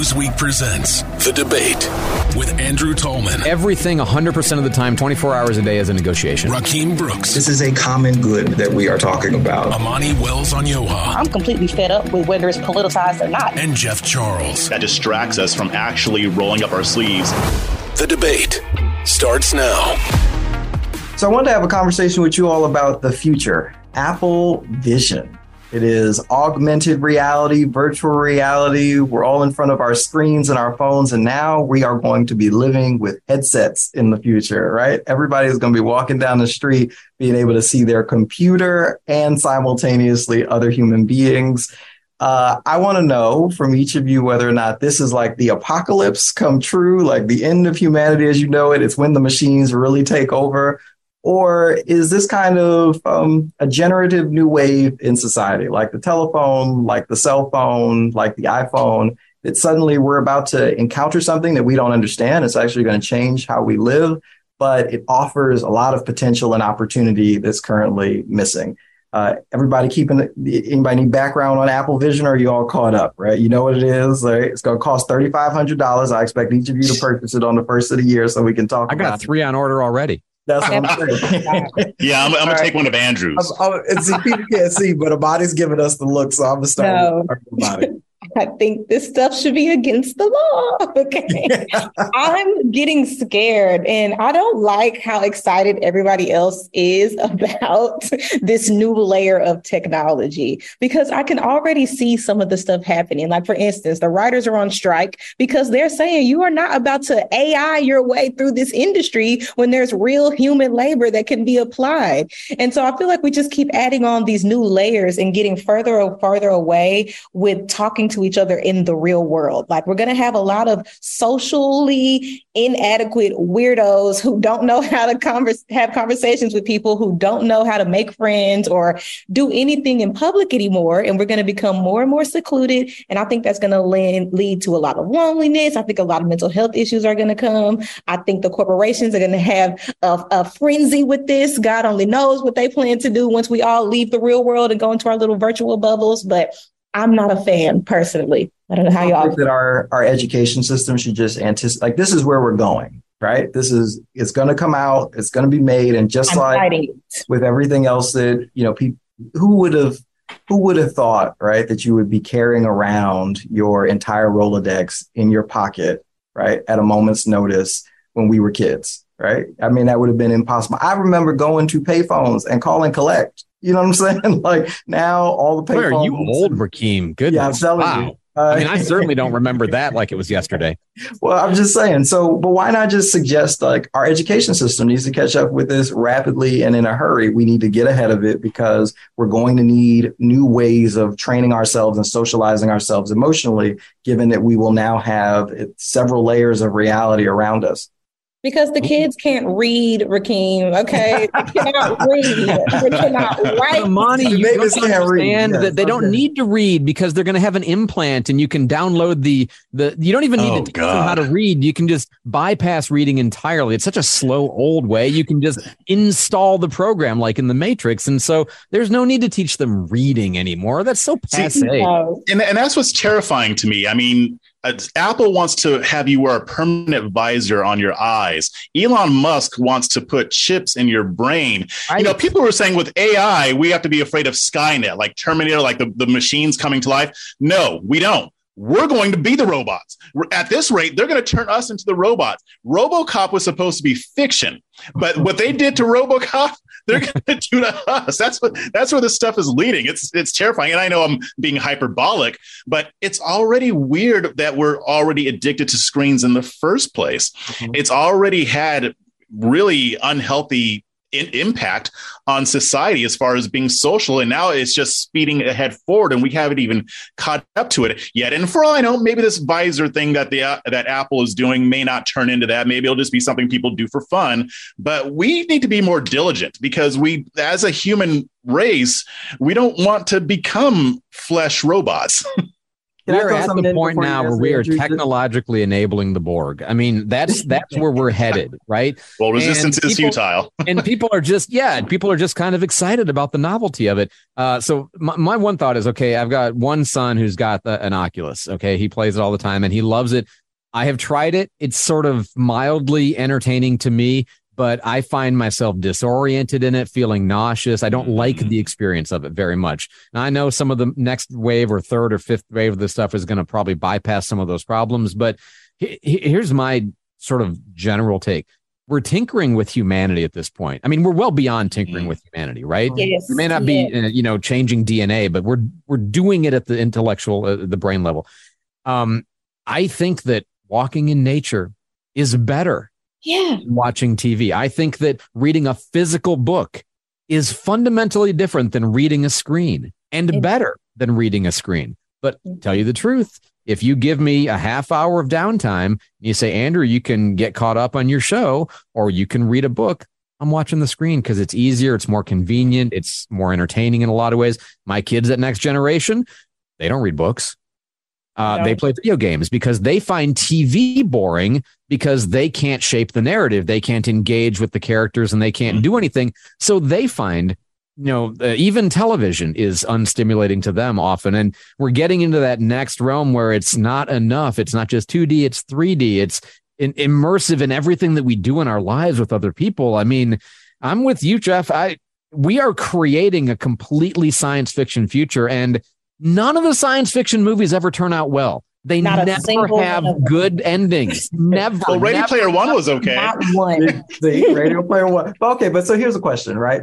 Newsweek presents The Debate with Andrew Tallman, Everything 100% of the time, 24 hours a day is a negotiation. Rakim Brooks, This is a common good that we are talking about. Amani Wells Onyioha, I'm completely fed up with whether it's politicized or not. and Jeff Charles. that distracts us from actually rolling up our sleeves. The Debate starts now. So I wanted to have a conversation with you all about the future. Apple Vision. It is augmented reality, virtual reality. We're all in front of our screens and our phones, and now we are going to be living with headsets in the future, right? Everybody is going to be walking down the street, being able to see their computer and simultaneously other human beings. Uh, I want to know from each of you whether or not this is like the apocalypse come true, like the end of humanity as you know it. It's when the machines really take over. Or is this kind of um, a generative new wave in society, like the telephone, like the cell phone, like the iPhone, that suddenly we're about to encounter something that we don't understand? It's actually going to change how we live, but it offers a lot of potential and opportunity that's currently missing. Uh, everybody keeping anybody need background on Apple Vision or are you all caught up, right? You know what it is. Right? It's going to cost $3,500. I expect each of you to purchase it on the first of the year so we can talk I got it. three on order already. That's what I'm saying. Yeah, I'm, I'm gonna All take one of Andrew's. I'm, I'm, and see, people can't see, but Amani's giving us the look, so I'm gonna start No. with Amani. I think this stuff should be against the law. Okay. I'm getting scared and I don't like how excited everybody else is about this new layer of technology because I can already see some of the stuff happening. Like, for instance, the writers are on strike because they're saying you are not about to AI your way through this industry when there's real human labor that can be applied. And so I feel like we just keep adding on these new layers and getting further and further away with talking to each other in the real world. Like we're going to have a lot of socially inadequate weirdos who don't know how to converse, have conversations with people who don't know how to make friends or do anything in public anymore. And we're going to become more and more secluded. And I think that's going to lead, lead to a lot of loneliness. I think a lot of mental health issues are going to come. I think the corporations are going to have a, a frenzy with this. God only knows what they plan to do once we all leave the real world and go into our little virtual bubbles. But I'm not a fan personally. I don't know how y'all. think that our our education system should just anticipate. Like this is where we're going, right? This is it's going to come out. It's going to be made, and just I'm like fighting with everything else that you know, people who would have who would have thought, right, that you would be carrying around your entire Rolodex in your pocket, right, at a moment's notice when we were kids, right? I mean, that would have been impossible. I remember going to payphones and call and collect. You know what I'm saying? Like now, all the Where are you old, Rakim? Goodness. Yeah, I'm telling wow. you. Uh, I mean, I certainly don't remember that like it was yesterday. Well, I'm just saying. So, but why not just suggest like our education system needs to catch up with this rapidly and in a hurry? We need to get ahead of it because we're going to need new ways of training ourselves and socializing ourselves emotionally, given that we will now have several layers of reality around us. Because the kids can't read, Rakim. Okay, they cannot read. They cannot write. Amani, you Mavis don't can't read, understand that they don't need to read because they're going to have an implant and you can download the the. You don't even need Oh, to teach them how God. to read. You can just bypass reading entirely. It's such a slow old way. You can just install the program like in the Matrix, and so there's no need to teach them reading anymore. That's so See, passe. No. and, and that's what's terrifying to me. I mean, Uh, Apple wants to have you wear a permanent visor on your eyes. Elon Musk wants to put chips in your brain. You know, people were saying with AI, we have to be afraid of Skynet, like Terminator, like the, the machines coming to life. No, we don't. We're going to be the robots. At this rate, they're going to turn us into the robots. RoboCop was supposed to be fiction, but what they did to RoboCop, they're going to do to us. That's what that's where this stuff is leading. It's it's terrifying. And I know I'm being hyperbolic, but it's already weird that we're already addicted to screens in the first place. Mhm. It's already had really unhealthy impact on society as far as being social. And now it's just speeding ahead forward and we haven't even caught up to it yet. And for all i know maybe this visor thing that the uh, that apple is doing may not turn into that. Maybe it'll just be something people do for fun. But we need to be more diligent because we as a human race we don't want to become flesh robots we're at the point now where we are technologically enabling the Borg. I mean, that's that's where we're headed, right? Well, resistance and is futile, and people are just yeah, people are just kind of excited about the novelty of it. Uh, so my, my one thought is, okay, I've got one son who's got the, an Oculus. Okay, he plays it all the time and he loves it. I have tried it. It's sort of mildly entertaining to me, but I find myself disoriented in it, feeling nauseous. I don't mm-hmm. like the experience of it very much. Now, I know some of the next wave or third or fifth wave of this stuff is going to probably bypass some of those problems, but here's my sort of general take. We're tinkering with humanity at this point. I mean, we're well beyond tinkering mm-hmm. with humanity, right? Yes. We may not be, uh, you know, changing DNA, but we're we're doing it at the intellectual, uh, the brain level. Um, I think that walking in nature is better yeah. watching TV. I think that reading a physical book is fundamentally different than reading a screen and better than reading a screen. But tell you the truth, if you give me a half hour of downtime, and you say, Andrew, you can get caught up on your show or you can read a book. I'm watching the screen because it's easier, it's more convenient, it's more entertaining in a lot of ways. My kids at Next Generation, they don't read books. Uh, They play video games because they find TV boring because they can't shape the narrative. They can't engage with the characters and they can't mm-hmm. do anything. So they find, you know, uh, even television is unstimulating to them often. And we're getting into that next realm where it's not enough. It's not just 2D, it's 3D. It's in, immersive in everything that we do in our lives with other people. I mean, I'm with you, Jeff. I, we are creating a completely science fiction future. And None of the science fiction movies ever turn out well. They Not never have good endings. Never. well, Ready never, Player One was okay. Not one. See, Ready Player One. Okay, but so here's a question, right?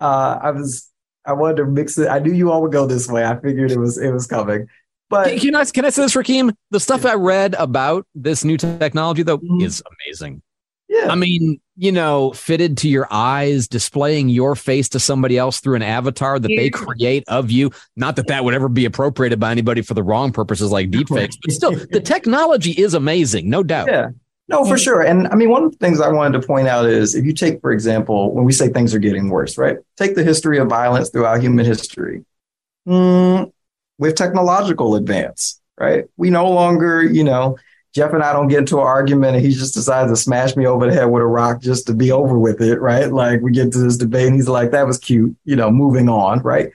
Uh, I was I wanted to mix it. I knew you all would go this way. I figured it was it was coming. But can I can I say this, Rakim? The stuff I read about this new technology though mm-hmm. is amazing. Yeah. I mean, you know, fitted to your eyes, displaying your face to somebody else through an avatar that they create of you. Not that that would ever be appropriated by anybody for the wrong purposes like deepfakes, but still, the technology is amazing, no doubt. Yeah. No, for sure. And I mean, one of the things I wanted to point out is if you take, for example, when we say things are getting worse, right? Take the history of violence throughout human history. Mm, with technological advance, right? We no longer, you know, Jeff and I don't get into an argument and he just decides to smash me over the head with a rock just to be over with it, right? Like we get to this debate and he's like, that was cute, you know, moving on, right?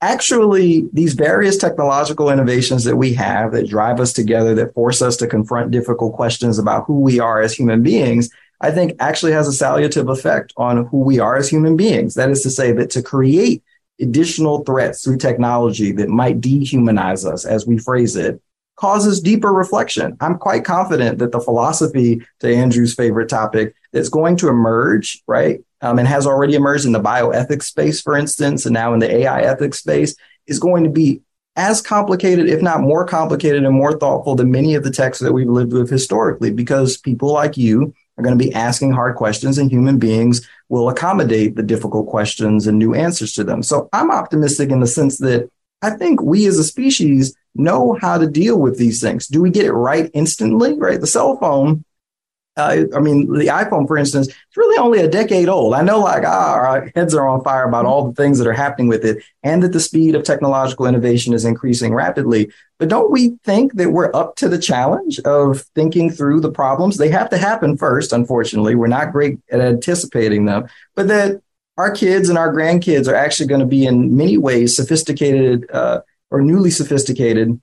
Actually, these various technological innovations that we have that drive us together, that force us to confront difficult questions about who we are as human beings, I think actually has a salutative effect on who we are as human beings. That is to say, that to create additional threats through technology that might dehumanize us, as we phrase it, causes deeper reflection. I'm quite confident that the philosophy, to Andrew's favorite topic, that's going to emerge, right, um, and has already emerged in the bioethics space, for instance, and now in the AI ethics space, is going to be as complicated, if not more complicated and more thoughtful than many of the texts that we've lived with historically, because people like you are going to be asking hard questions and human beings will accommodate the difficult questions and new answers to them. So I'm optimistic in the sense that I think we as a species know how to deal with these things. Do we get it right instantly? Right. The cell phone, uh, I mean, the iPhone, for instance, it's really only a decade old. I know, like, ah, our heads are on fire about all the things that are happening with it and that the speed of technological innovation is increasing rapidly. But don't we think that we're up to the challenge of thinking through the problems? They have to happen first, unfortunately. We're not great at anticipating them, but that our kids and our grandkids are actually going to be in many ways sophisticated uh, or newly sophisticated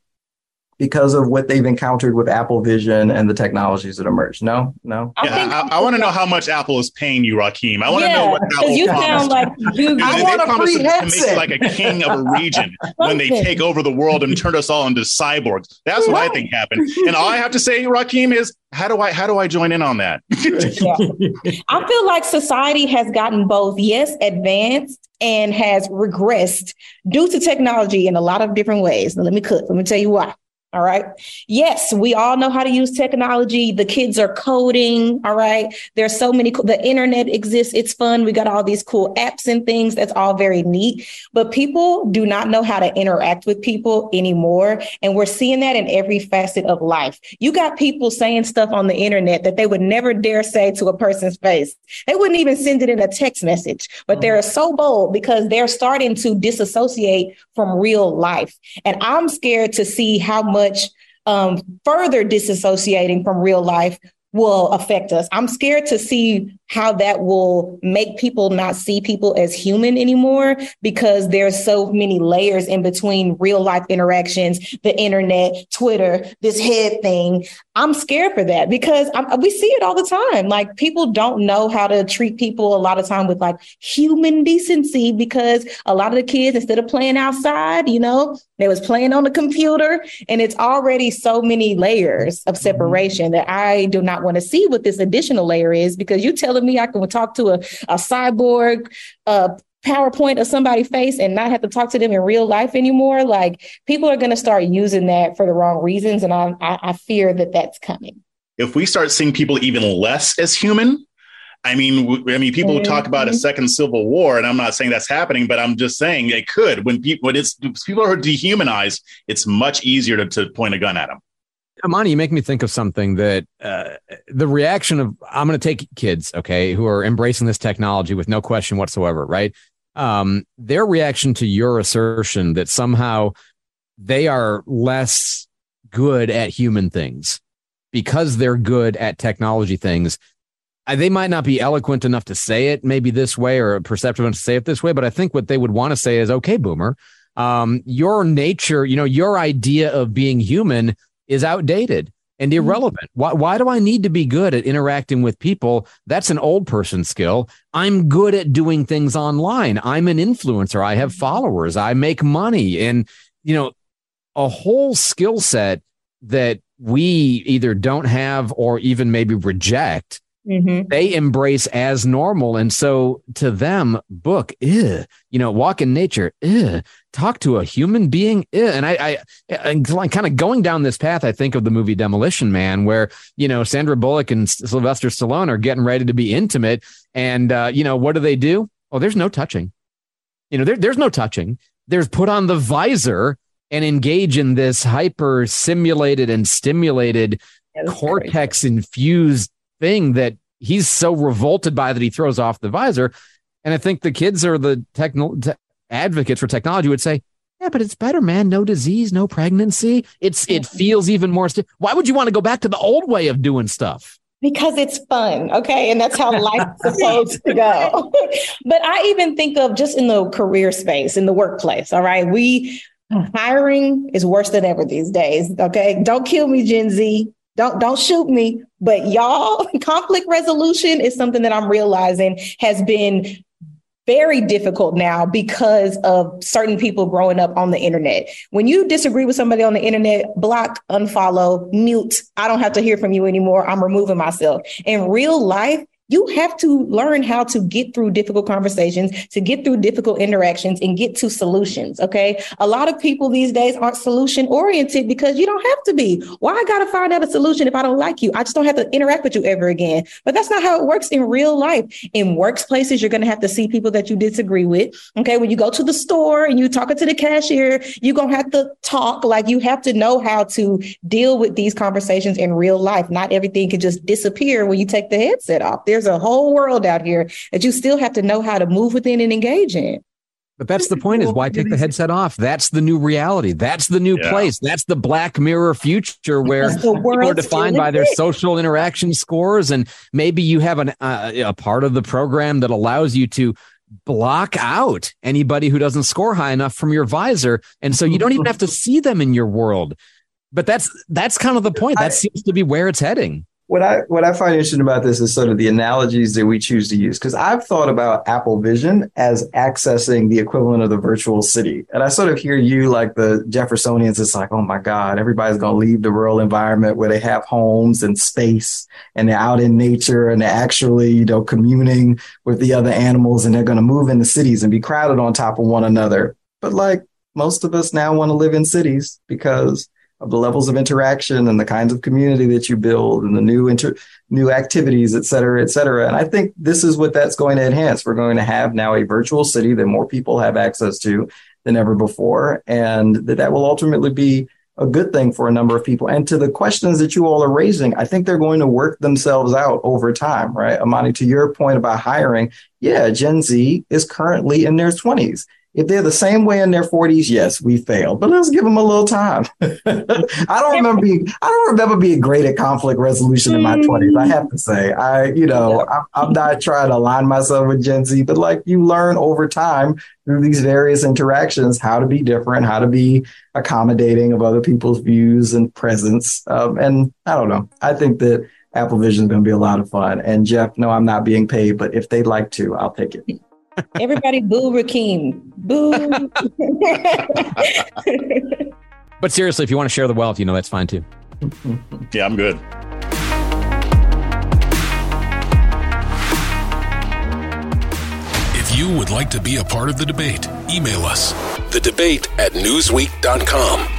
because of what they've encountered with Apple Vision and the technologies that emerged. No, no. Yeah, I, I, I want to know how much Apple is paying you, Rakim. I want to yeah, know what Apple you sound like you. I want a free headset. like a king of a region when they take over the world and turn us all into cyborgs. That's what right. I think happened. And all I have to say, Rakim, is how do I how do I join in on that? yeah. I feel like society has gotten both yes advanced and has regressed due to technology in a lot of different ways. Now, let me cut. Let me tell you why. All right. Yes, we all know how to use technology. The kids are coding. All right. There's so many, the internet exists. It's fun. We got all these cool apps and things. That's all very neat. But people do not know how to interact with people anymore. And we're seeing that in every facet of life. You got people saying stuff on the internet that they would never dare say to a person's face. They wouldn't even send it in a text message, but mm-hmm. they're so bold because they're starting to disassociate from real life. And I'm scared to see how much much um, further disassociating from real life will affect us. I'm scared to see how that will make people not see people as human anymore because there's so many layers in between real life interactions, the internet, Twitter, this head thing. I'm scared for that because I'm, we see it all the time. Like people don't know how to treat people a lot of time with like human decency because a lot of the kids instead of playing outside, you know, they was playing on the computer and it's already so many layers of mm-hmm. separation that I do not want to see what this additional layer is because you telling me I can talk to a, a cyborg, a PowerPoint of somebody's face and not have to talk to them in real life anymore. Like people are going to start using that for the wrong reasons. And I, I, I fear that that's coming. If we start seeing people even less as human, I mean, I mean, people mm-hmm. talk about a second civil war, and I'm not saying that's happening, but I'm just saying it could. When people, when it's people are dehumanized, it's much easier to, to point a gun at them. Amani, you make me think of something that uh, the reaction of I'm going to take kids, okay, who are embracing this technology with no question whatsoever, right? Um, their reaction to your assertion that somehow they are less good at human things because they're good at technology things they might not be eloquent enough to say it maybe this way or perceptive enough to say it this way, but I think what they would want to say is, okay, boomer, um, your nature, you know, your idea of being human is outdated and mm-hmm. irrelevant. Why, why do I need to be good at interacting with people? That's an old person skill. I'm good at doing things online. I'm an influencer. I have mm-hmm. followers. I make money. And, you know, a whole skill set that we either don't have or even maybe reject Mm-hmm. They embrace as normal. And so to them, book, ew, you know, walk in nature, ew, talk to a human being. Ew. And I, I, I kind of going down this path, I think of the movie Demolition Man, where, you know, Sandra Bullock and Sylvester Stallone are getting ready to be intimate. And, uh, you know, what do they do? Oh, there's no touching. You know, there, there's no touching. There's put on the visor and engage in this hyper simulated and stimulated cortex infused thing that he's so revolted by that he throws off the visor. And I think the kids or the techno te- advocates for technology would say, yeah, but it's better, man. No disease, no pregnancy. It's it feels even more. St- Why would you want to go back to the old way of doing stuff? Because it's fun, okay, and that's how life's supposed to go. but I even think of just in the career space, in the workplace. All right, we hiring is worse than ever these days. Okay, don't kill me, Gen Z. Don't don't shoot me. But y'all, conflict resolution is something that I'm realizing has been very difficult now because of certain people growing up on the internet. When you disagree with somebody on the internet, block, unfollow, mute. I don't have to hear from you anymore. I'm removing myself. In real life, you have to learn how to get through difficult conversations, to get through difficult interactions and get to solutions. Okay. A lot of people these days aren't solution oriented because you don't have to be. Why I got to find out a solution if I don't like you? I just don't have to interact with you ever again. But that's not how it works in real life. In workplaces, you're going to have to see people that you disagree with. Okay. When you go to the store and you're talking to the cashier, you're going to have to talk like you have to know how to deal with these conversations in real life. Not everything can just disappear when you take the headset off. There's a whole world out here that you still have to know how to move within and engage in. But that's the point is why take the headset off? That's the new reality. That's the new yeah. place. That's the black mirror future where people are defined by their social interaction scores. And maybe you have an, uh, a part of the program that allows you to block out anybody who doesn't score high enough from your visor. And so you don't even have to see them in your world. But that's that's kind of the point. That seems to be where it's heading what I what I find interesting about this is sort of the analogies that we choose to use because I've thought about Apple Vision as accessing the equivalent of the virtual city, and I sort of hear you like the Jeffersonians. It's like, oh my God, everybody's going to leave the rural environment where they have homes and space, and they're out in nature and they're actually you know communing with the other animals, and they're going to move into cities and be crowded on top of one another. But like most of us now want to live in cities because of the levels of interaction and the kinds of community that you build and the new inter- new activities, et cetera, et cetera. And I think this is what that's going to enhance. We're going to have now a virtual city that more people have access to than ever before, and that that will ultimately be a good thing for a number of people. And to the questions that you all are raising, I think they're going to work themselves out over time, right? Amani, to your point about hiring, yeah, Gen Z is currently in their 20s. If they're the same way in their 40s, yes, we failed, but let's give them a little time. I don't remember being I don't remember being great at conflict resolution in my 20s. I have to say, I you know I'm, I'm not trying to align myself with Gen Z, but like you learn over time through these various interactions how to be different, how to be accommodating of other people's views and presence. Um, and I don't know. I think that Apple Vision is going to be a lot of fun. And Jeff, no, I'm not being paid, but if they'd like to, I'll take it. Everybody boo Rakim. Boo. but seriously, if you want to share the wealth, you know, that's fine too. yeah, I'm good. If you would like to be a part of the debate, email us the debate at newsweek.com.